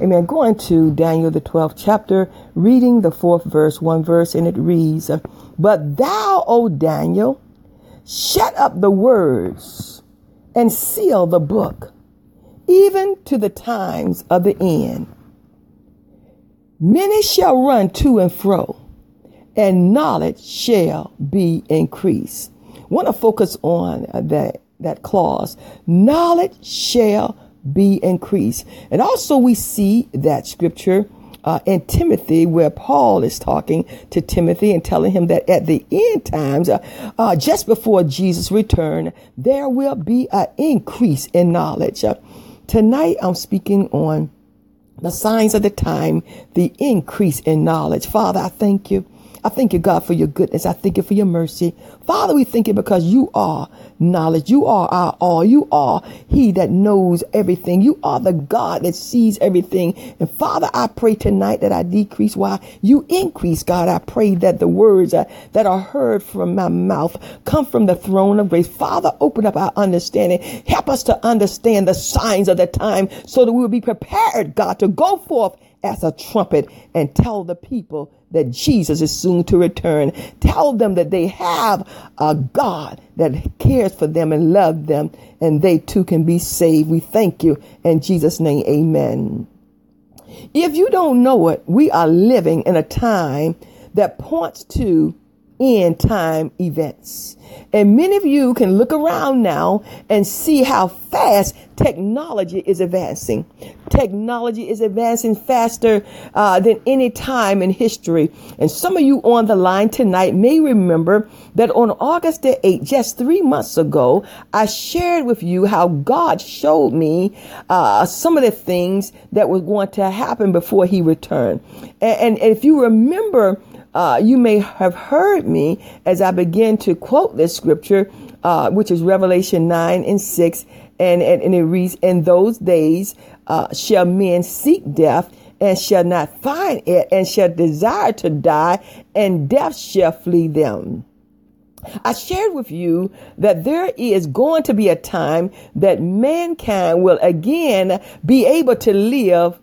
Amen. Going to Daniel, the 12th chapter, reading the fourth verse, one verse, and it reads, But thou, O Daniel, shut up the words and seal the book, even to the times of the end. Many shall run to and fro, and knowledge shall be increased. Want to focus on that, that clause. Knowledge shall be increased. And also we see that scripture uh, in Timothy where Paul is talking to Timothy and telling him that at the end times, uh, uh, just before Jesus' return, there will be an increase in knowledge. Uh, tonight I'm speaking on the signs of the time, the increase in knowledge. Father, I thank you. I thank you, God, for your goodness. I thank you for your mercy. Father, we thank you because you are knowledge. You are our all. You are He that knows everything. You are the God that sees everything. And Father, I pray tonight that I decrease while you increase, God. I pray that the words uh, that are heard from my mouth come from the throne of grace. Father, open up our understanding. Help us to understand the signs of the time so that we will be prepared, God, to go forth as a trumpet and tell the people that Jesus is soon to return. Tell them that they have a God that cares for them and loves them and they too can be saved. We thank you in Jesus name. Amen. If you don't know it, we are living in a time that points to end time events. And many of you can look around now and see how fast technology is advancing. Technology is advancing faster uh, than any time in history. And some of you on the line tonight may remember that on August the 8th, just three months ago, I shared with you how God showed me uh, some of the things that were going to happen before he returned. And, and if you remember, uh, you may have heard me as I begin to quote this scripture, uh, which is Revelation 9 and 6. And, and, and it reads, In those days uh, shall men seek death and shall not find it, and shall desire to die, and death shall flee them. I shared with you that there is going to be a time that mankind will again be able to live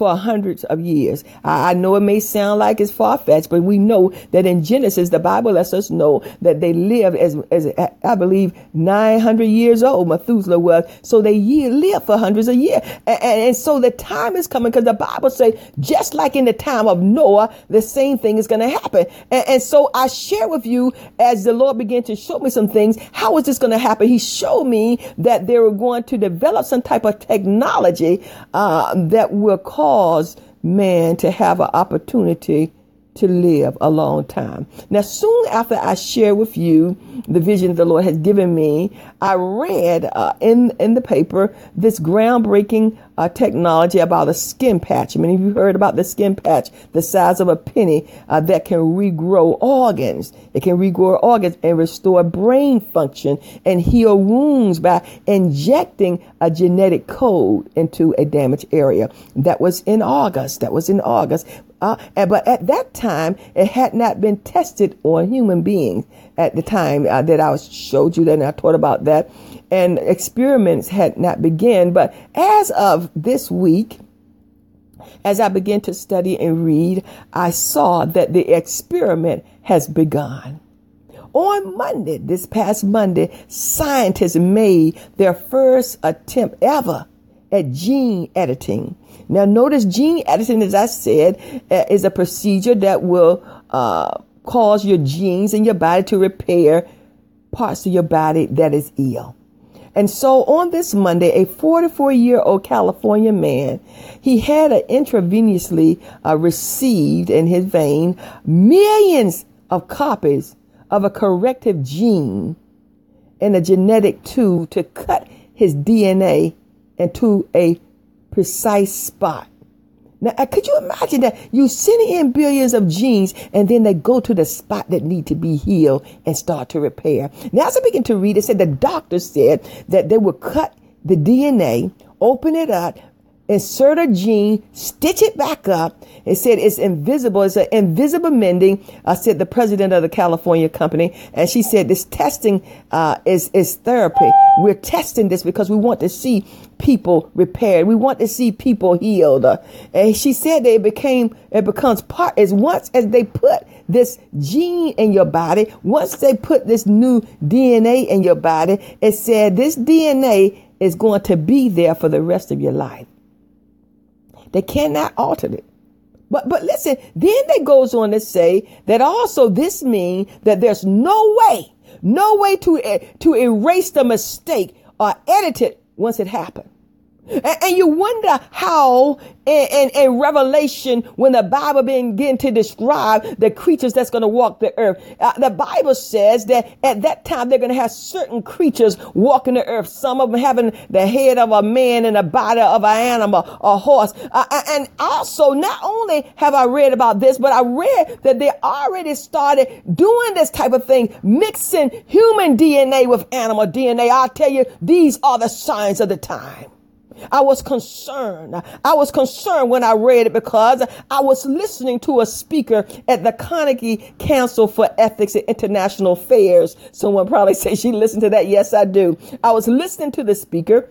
for hundreds of years. I, I know it may sound like it's far fetched, but we know that in Genesis, the Bible lets us know that they lived as, as I believe, 900 years old, Methuselah was. So they lived for hundreds of years. And, and, and so the time is coming because the Bible says, just like in the time of Noah, the same thing is going to happen. And, and so I share with you as the Lord began to show me some things. How is this going to happen? He showed me that they were going to develop some type of technology uh, that will cause cause man to have an opportunity to live a long time. Now, soon after I share with you the vision the Lord has given me, I read uh, in in the paper this groundbreaking uh, technology about a skin patch. Many of you heard about the skin patch, the size of a penny uh, that can regrow organs. It can regrow organs and restore brain function and heal wounds by injecting a genetic code into a damaged area. That was in August. That was in August. Uh, but at that time, it had not been tested on human beings at the time uh, that I showed you that and I taught about that. And experiments had not begun. But as of this week, as I began to study and read, I saw that the experiment has begun. On Monday, this past Monday, scientists made their first attempt ever at gene editing. Now, notice gene editing, as I said, uh, is a procedure that will uh, cause your genes and your body to repair parts of your body that is ill. And so on this Monday, a 44 year old California man, he had intravenously uh, received in his vein millions of copies of a corrective gene in a genetic tube to cut his DNA into a precise spot. Now, uh, could you imagine that you send in billions of genes and then they go to the spot that need to be healed and start to repair? Now, as I begin to read, it said the doctor said that they would cut the DNA, open it up, insert a gene, stitch it back up. It said it's invisible. It's an invisible mending. I said the president of the California company, and she said this testing uh, is is therapy. We're testing this because we want to see people repaired. We want to see people healed. Uh, and she said it became it becomes part as once as they put this gene in your body, once they put this new DNA in your body, it said this DNA is going to be there for the rest of your life. They cannot alter it. But but listen, then they goes on to say that also this means that there's no way, no way to eh, to erase the mistake or edit it once it happened. And, you wonder how in, in, in, Revelation, when the Bible begin to describe the creatures that's going to walk the earth, uh, the Bible says that at that time they're going to have certain creatures walking the earth. Some of them having the head of a man and the body of an animal, a horse. Uh, uh and also, not only have I read about this, but I read that they already started doing this type of thing, mixing human DNA with animal DNA. I'll tell you, these are the signs of the time. I was concerned. I was concerned when I read it because I was listening to a speaker at the Carnegie Council for Ethics and International Affairs. Someone probably said she listened to that. Yes, I do. I was listening to the speaker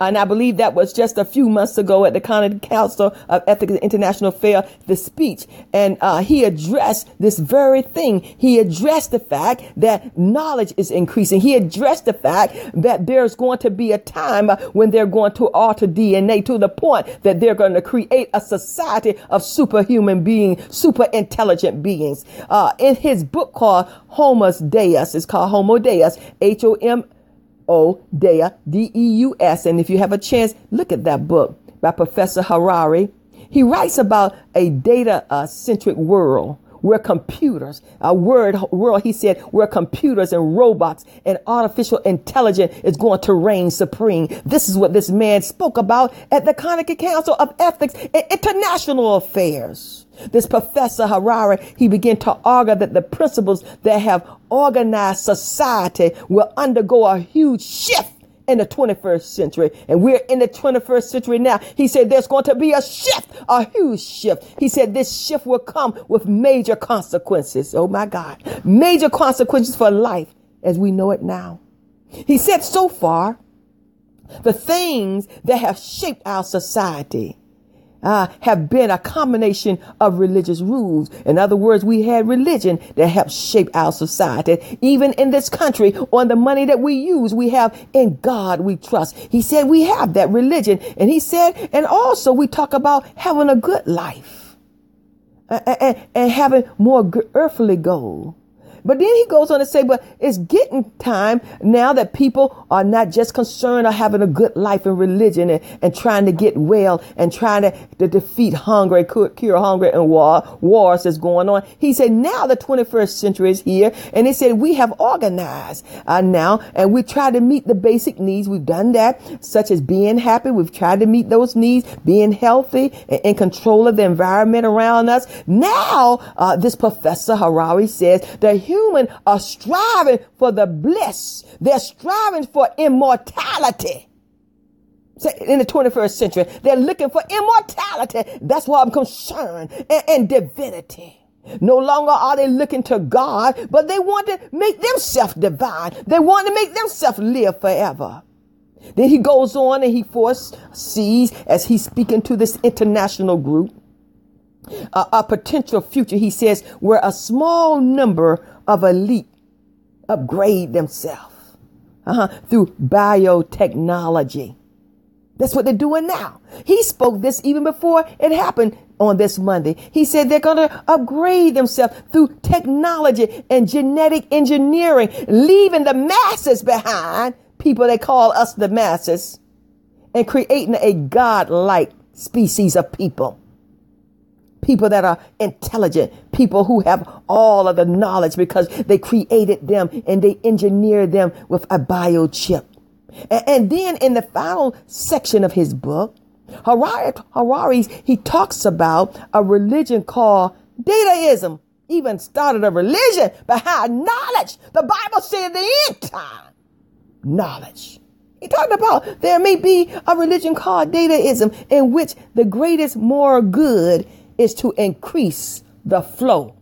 and I believe that was just a few months ago at the Carnegie Council of Ethics International Affairs, the speech. And uh, he addressed this very thing. He addressed the fact that knowledge is increasing. He addressed the fact that there's going to be a time when they're going to alter DNA to the point that they're going to create a society of superhuman beings, super intelligent beings. Uh, in his book called Homo Deus, it's called Homo Deus, H-O-M O Dea, D E U S. And if you have a chance, look at that book by Professor Harari. He writes about a data uh, centric world where computers, a word world, he said, where computers and robots and artificial intelligence is going to reign supreme. This is what this man spoke about at the Carnegie Council of Ethics and International Affairs. This professor Harari, he began to argue that the principles that have organized society will undergo a huge shift in the 21st century. And we're in the 21st century now. He said there's going to be a shift, a huge shift. He said this shift will come with major consequences. Oh my God. Major consequences for life as we know it now. He said so far, the things that have shaped our society uh, have been a combination of religious rules. In other words, we had religion that helped shape our society. Even in this country, on the money that we use, we have in God we trust. He said we have that religion. And he said, and also we talk about having a good life and, and, and having more earthly goal. But then he goes on to say, but it's getting time now that people are not just concerned of having a good life in religion and, and trying to get well and trying to, to defeat hunger, cure hunger and war, wars that's going on. He said, now the 21st century is here. And he said, we have organized uh, now and we try to meet the basic needs. We've done that, such as being happy. We've tried to meet those needs, being healthy and in control of the environment around us. Now, uh, this professor Harari says the human are striving for the bliss. They're striving for immortality. In the 21st century, they're looking for immortality. That's why I'm concerned. And, and divinity. No longer are they looking to God, but they want to make themselves divine. They want to make themselves live forever. Then he goes on and he foresees as he's speaking to this international group a, a potential future, he says, where a small number of elite upgrade themselves uh-huh, through biotechnology. That's what they're doing now. He spoke this even before it happened on this Monday. He said they're going to upgrade themselves through technology and genetic engineering, leaving the masses behind, people they call us the masses, and creating a God-like species of people people that are intelligent, people who have all of the knowledge because they created them and they engineered them with a biochip. And, and then in the final section of his book, Harari, Harari's, he talks about a religion called dataism. Even started a religion behind knowledge. The Bible said the end time, knowledge He talked about there may be a religion called dataism in which the greatest moral good is to increase the flow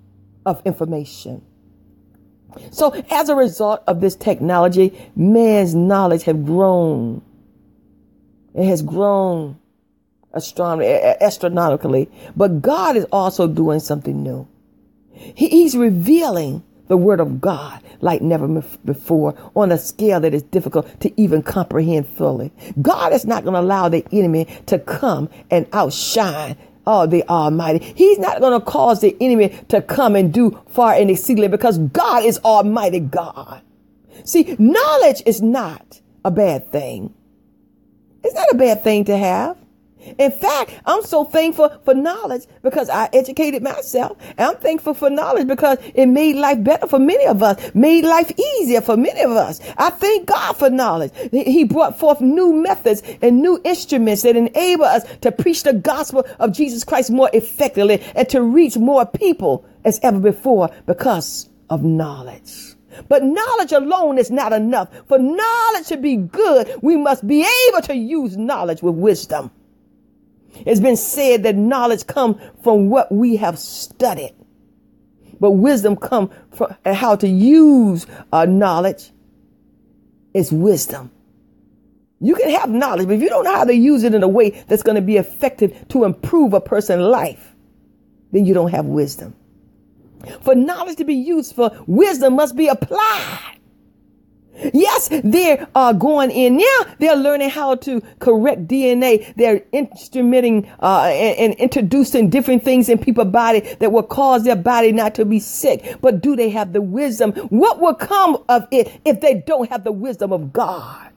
of information. So as a result of this technology, man's knowledge have grown. It has grown astronomically, but God is also doing something new. he's revealing the word of God like never before on a scale that is difficult to even comprehend fully. God is not going to allow the enemy to come and outshine Oh, the Almighty. He's not going to cause the enemy to come and do far and exceedingly because God is Almighty God. See, knowledge is not a bad thing. It's not a bad thing to have. In fact, I'm so thankful for knowledge because I educated myself. I'm thankful for knowledge because it made life better for many of us, made life easier for many of us. I thank God for knowledge. He brought forth new methods and new instruments that enable us to preach the gospel of Jesus Christ more effectively and to reach more people as ever before because of knowledge. But knowledge alone is not enough. For knowledge to be good, we must be able to use knowledge with wisdom. It's been said that knowledge comes from what we have studied. But wisdom comes from how to use our knowledge It's wisdom. You can have knowledge, but if you don't know how to use it in a way that's going to be effective to improve a person's life, then you don't have wisdom. For knowledge to be useful, wisdom must be applied. Yes, they're uh, going in now. They're learning how to correct DNA. They're instrumenting uh, and, and, introducing different things in people's body that will cause their body not to be sick. But do they have the wisdom? What will come of it if they don't have the wisdom of God?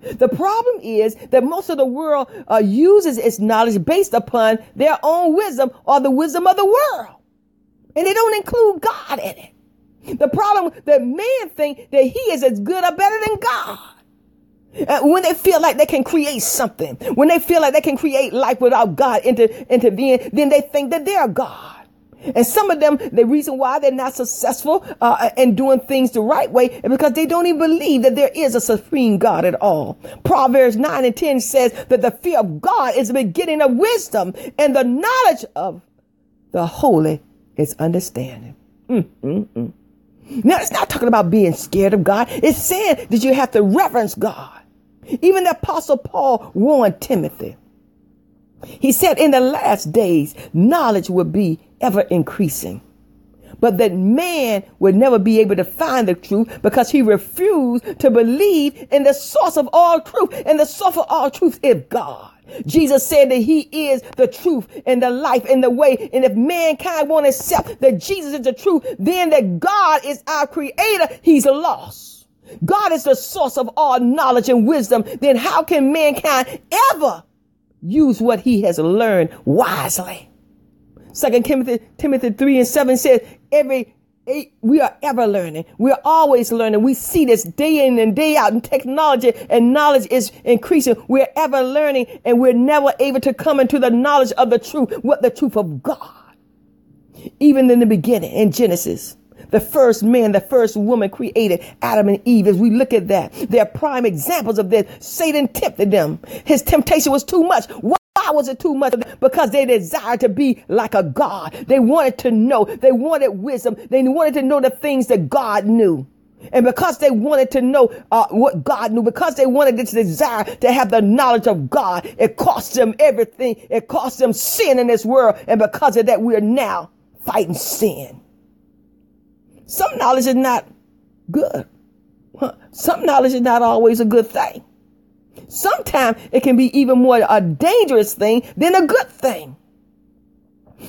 The problem is that most of the world uh, uses its knowledge based upon their own wisdom or the wisdom of the world. And they don't include God in it. The problem that men think that he is as good or better than God. Uh, when they feel like they can create something, when they feel like they can create life without God inter- intervening, then they think that they're God. And some of them, the reason why they're not successful uh, in doing things the right way is because they don't even believe that there is a supreme God at all. Proverbs 9 and 10 says that the fear of God is the beginning of wisdom and the knowledge of the holy is understanding. Mm, mm, mm. Now, it's not talking about being scared of God. It's saying that you have to reverence God. Even the apostle Paul warned Timothy. He said in the last days, knowledge will be ever increasing, but that man would never be able to find the truth because he refused to believe in the source of all truth. And the source of all truth is God. Jesus said that he is the truth and the life and the way. And if mankind won't accept that Jesus is the truth, then that God is our creator, he's lost. God is the source of all knowledge and wisdom. Then how can mankind ever use what he has learned wisely? Second Timothy, Timothy 3 and 7 says, every we are ever learning. We're always learning. We see this day in and day out and technology and knowledge is increasing. We're ever learning and we're never able to come into the knowledge of the truth, what the truth of God. Even in the beginning in Genesis, the first man, the first woman created Adam and Eve. As we look at that, they're prime examples of this. Satan tempted them. His temptation was too much. Why was it too much? Because they desired to be like a God. They wanted to know. They wanted wisdom. They wanted to know the things that God knew. And because they wanted to know uh, what God knew, because they wanted this desire to have the knowledge of God, it cost them everything. It cost them sin in this world. And because of that, we're now fighting sin. Some knowledge is not good. Some knowledge is not always a good thing. Sometimes it can be even more a dangerous thing than a good thing.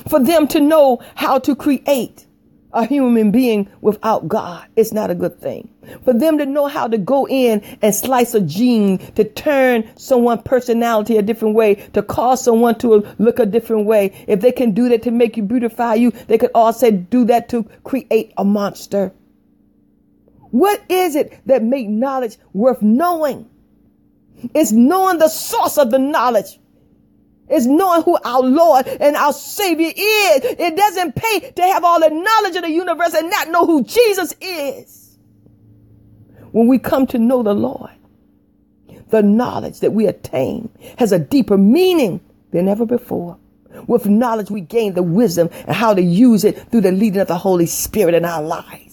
For them to know how to create a human being without God It's not a good thing. For them to know how to go in and slice a gene to turn someone's personality a different way, to cause someone to look a different way. If they can do that to make you beautify you, they could also do that to create a monster. What is it that make knowledge worth knowing? It's knowing the source of the knowledge. It's knowing who our Lord and our Savior is. It doesn't pay to have all the knowledge of the universe and not know who Jesus is. When we come to know the Lord, The knowledge that we attain has a deeper meaning than ever before. With knowledge, we gain the wisdom and how to use it through the leading of the Holy Spirit in our lives.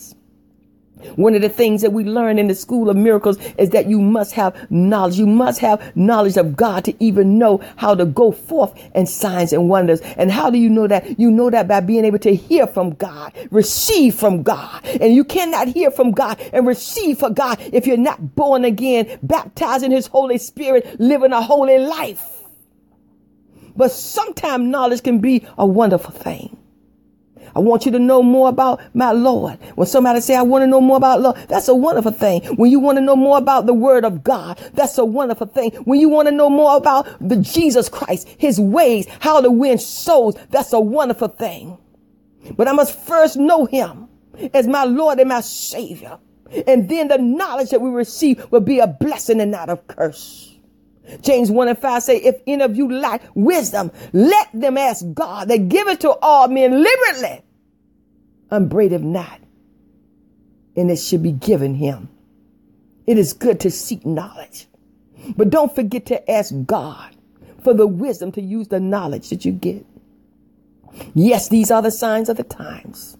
One of the things that we learn in the school of miracles is that you must have knowledge. You must have knowledge of God to even know how to go forth in signs and wonders. And how do you know that? You know that by being able to hear from God, receive from God. And you cannot hear from God and receive from God if you're not born again, baptized in His Holy Spirit, living a holy life. But sometimes knowledge can be a wonderful thing. I want you to know more about my Lord. When somebody say, I want to know more about Lord, that's a wonderful thing. When you want to know more about the word of God, that's a wonderful thing. When you want to know more about the Jesus Christ, his ways, how to win souls, that's a wonderful thing. But I must first know him as my Lord and my Savior. And then the knowledge that we receive will be a blessing and not a curse. James 1 and 5 say, if any of you lack wisdom, let them ask God that give it to all men liberally, upbraideth not, and it should be given him. It is good to seek knowledge, but don't forget to ask God for the wisdom to use the knowledge that you get. Yes, these are the signs of the times.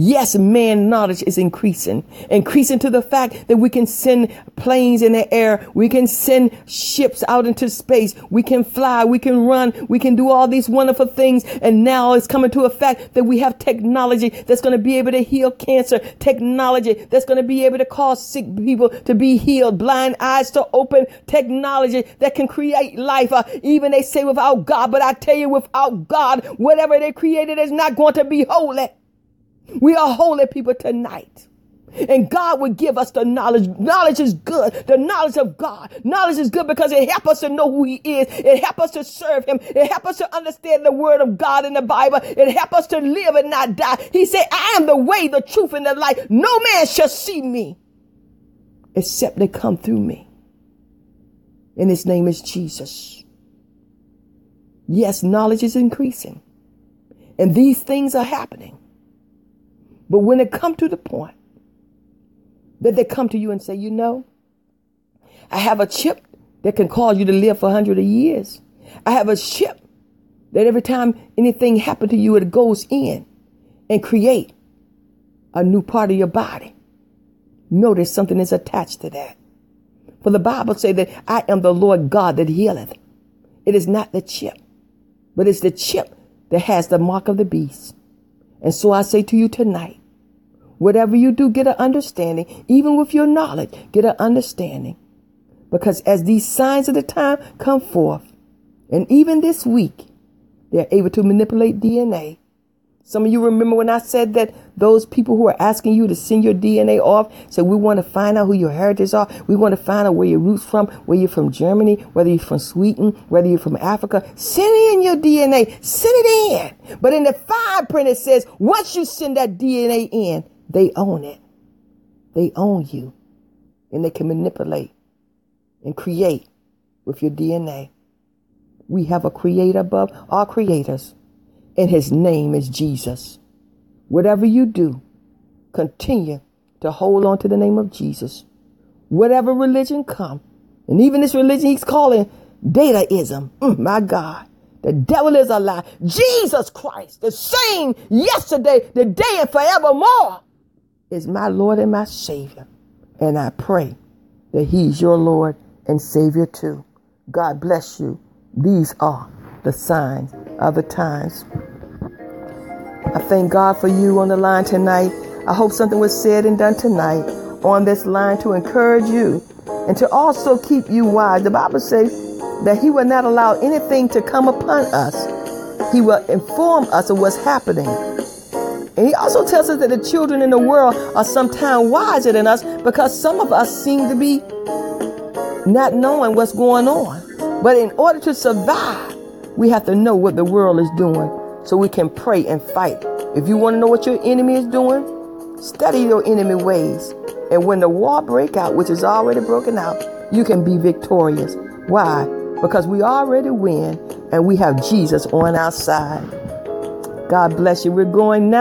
Yes, man knowledge is increasing, increasing to the fact that we can send planes in the air. We can send ships out into space. We can fly. We can run. We can do all these wonderful things. And now it's coming to a fact that we have technology that's going to be able to heal cancer, technology that's going to be able to cause sick people to be healed, blind eyes to open, technology that can create life. Uh, even they say without God, but I tell you, without God, whatever they created is not going to be holy. We are holy people tonight. And God will give us the knowledge. Knowledge is good. The knowledge of God. Knowledge is good because it helps us to know who He is. It helps us to serve Him. It helps us to understand the Word of God in the Bible. It helps us to live and not die. He said, I am the way, the truth, and the life. No man shall see me except they come through me. And His name is Jesus. Yes, knowledge is increasing. And these things are happening. But when it come to the point that they come to you and say, you know, I have a chip that can cause you to live for hundreds of years. I have a chip that every time anything happens to you, it goes in and create a new part of your body. Notice something is attached to that. For the Bible say that I am the Lord God that healeth. It is not the chip, but it's the chip that has the mark of the beast. And so I say to you tonight, whatever you do, get an understanding. Even with your knowledge, get an understanding. Because as these signs of the time come forth, and even this week, they're able to manipulate DNA. Some of you remember when I said that those people who are asking you to send your DNA off, so we want to find out who your heritage are. We want to find out where your roots from, where you're from Germany, whether you're from Sweden, whether you're from Africa. Send in your DNA. Send it in. But in the fine print, it says once you send that DNA in, they own it. They own you. And they can manipulate and create with your DNA. We have a creator above all creators and his name is Jesus. Whatever you do, continue to hold on to the name of Jesus. Whatever religion come, and even this religion he's calling dataism, mm, my God, the devil is a lie. Jesus Christ, the same yesterday, the day, and forevermore, is my Lord and my Savior. And I pray that he's your Lord and Savior too. God bless you. These are the signs of the times. I thank God for you on the line tonight. I hope something was said and done tonight on this line to encourage you and to also keep you wise. The Bible says that He will not allow anything to come upon us. He will inform us of what's happening. And He also tells us that the children in the world are sometimes wiser than us because some of us seem to be not knowing what's going on. But in order to survive, we have to know what the world is doing so we can pray and fight. If you want to know what your enemy is doing, study your enemy ways. And when the war break out, which is already broken out, you can be victorious. Why? Because we already win and we have Jesus on our side. God bless you. We're going now.